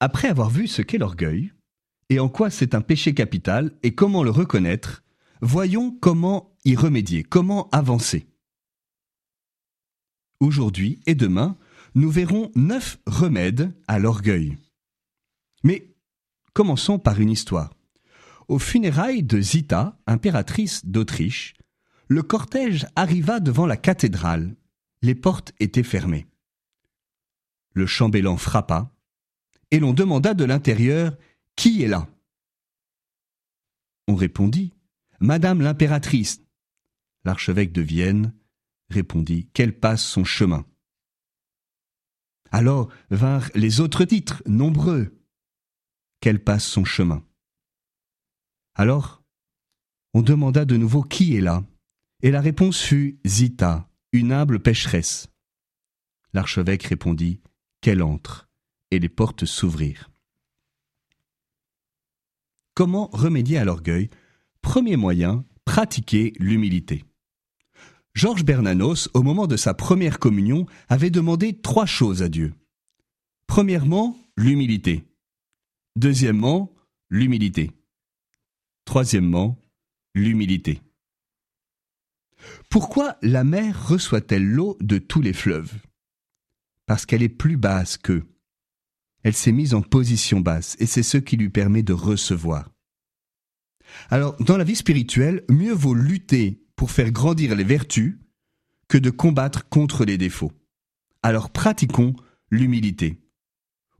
Après avoir vu ce qu'est l'orgueil, et en quoi c'est un péché capital, et comment le reconnaître, voyons comment y remédier, comment avancer. Aujourd'hui et demain, nous verrons neuf remèdes à l'orgueil. Mais commençons par une histoire. Aux funérailles de Zita, impératrice d'Autriche, le cortège arriva devant la cathédrale. Les portes étaient fermées. Le chambellan frappa, et l'on demanda de l'intérieur Qui est là? On répondit Madame l'impératrice. L'archevêque de Vienne répondit Qu'elle passe son chemin. Alors vinrent les autres titres, nombreux. Qu'elle passe son chemin. Alors, on demanda de nouveau qui est là, et la réponse fut Zita, une humble pécheresse. L'archevêque répondit Qu'elle entre, les portes s'ouvrirent. Comment remédier à l'orgueil? Premier moyen, pratiquer l'humilité. Georges Bernanos, au moment de sa première communion, avait demandé trois choses à Dieu. Premièrement, l'humilité. Deuxièmement, l'humilité. Troisièmement, l'humilité. Pourquoi la mer reçoit-elle l'eau de tous les fleuves? Parce qu'elle est plus basse qu'eux. Elle s'est mise en position basse et c'est ce qui lui permet de recevoir. Alors, dans la vie spirituelle, mieux vaut lutter pour faire grandir les vertus que de combattre contre les défauts. Alors pratiquons l'humilité.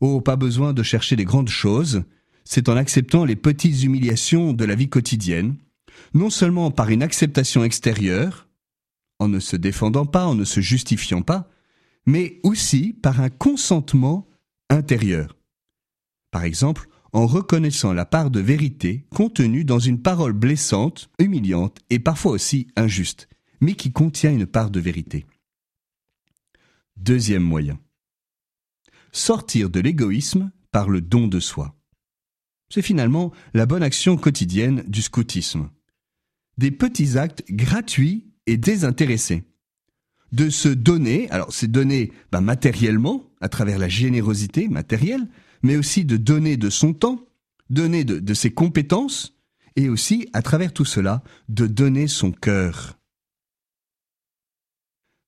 Oh, pas besoin de chercher les grandes choses, c'est en acceptant les petites humiliations de la vie quotidienne, non seulement par une acceptation extérieure, en ne se défendant pas, en ne se justifiant pas, mais aussi par un consentement intérieur. Par exemple, en reconnaissant la part de vérité contenue dans une parole blessante, humiliante et parfois aussi injuste, mais qui contient une part de vérité. Deuxième moyen. Sortir de l'égoïsme par le don de soi. C'est finalement la bonne action quotidienne du scoutisme. Des petits actes gratuits et désintéressés. De se donner, alors c'est donner ben, matériellement, à travers la générosité matérielle, mais aussi de donner de son temps, donner de ses compétences, et aussi, à travers tout cela, de donner son cœur.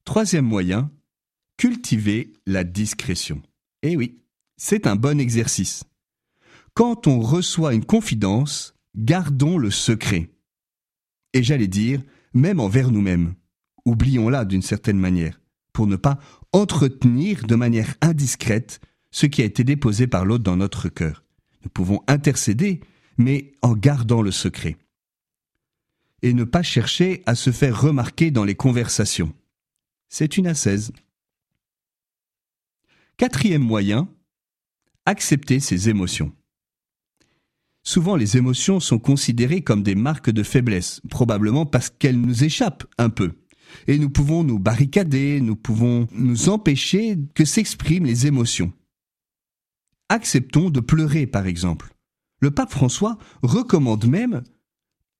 Troisième moyen, cultiver la discrétion. Eh oui, c'est un bon exercice. Quand on reçoit une confidence, gardons le secret. Et j'allais dire, même envers nous-mêmes. Oublions-la d'une certaine manière, pour ne pas entretenir de manière indiscrète ce qui a été déposé par l'autre dans notre cœur. Nous pouvons intercéder, mais en gardant le secret. Et ne pas chercher à se faire remarquer dans les conversations. C'est une assaise. Quatrième moyen, accepter ses émotions. Souvent les émotions sont considérées comme des marques de faiblesse, probablement parce qu'elles nous échappent un peu. Et nous pouvons nous barricader, nous pouvons nous empêcher que s'expriment les émotions. Acceptons de pleurer, par exemple. Le pape François recommande même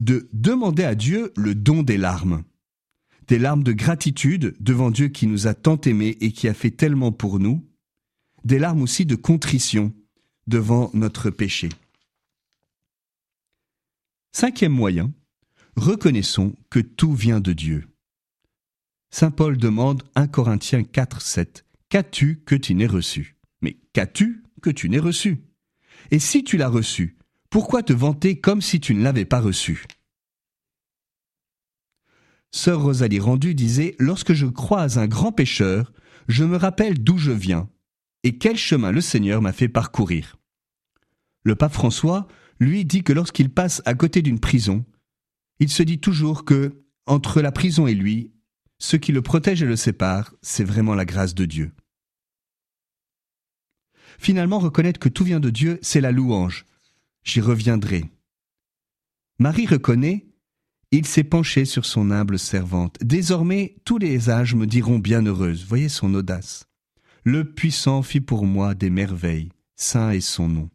de demander à Dieu le don des larmes. Des larmes de gratitude devant Dieu qui nous a tant aimés et qui a fait tellement pour nous. Des larmes aussi de contrition devant notre péché. Cinquième moyen, reconnaissons que tout vient de Dieu. Saint Paul demande 1 Corinthiens 4, 7 Qu'as-tu que tu n'aies reçu? Mais qu'as-tu que tu n'aies reçu? Et si tu l'as reçu, pourquoi te vanter comme si tu ne l'avais pas reçu? Sœur Rosalie Rendu disait Lorsque je crois un grand pécheur, je me rappelle d'où je viens et quel chemin le Seigneur m'a fait parcourir. Le pape François, lui, dit que lorsqu'il passe à côté d'une prison, il se dit toujours que, entre la prison et lui, ce qui le protège et le sépare, c'est vraiment la grâce de Dieu. Finalement, reconnaître que tout vient de Dieu, c'est la louange. J'y reviendrai. Marie reconnaît il s'est penché sur son humble servante. Désormais, tous les âges me diront bienheureuse. Voyez son audace. Le puissant fit pour moi des merveilles. Saint est son nom.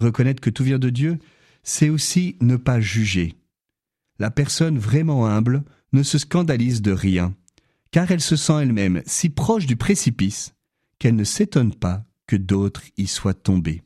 Reconnaître que tout vient de Dieu, c'est aussi ne pas juger. La personne vraiment humble ne se scandalise de rien, car elle se sent elle-même si proche du précipice qu'elle ne s'étonne pas que d'autres y soient tombés.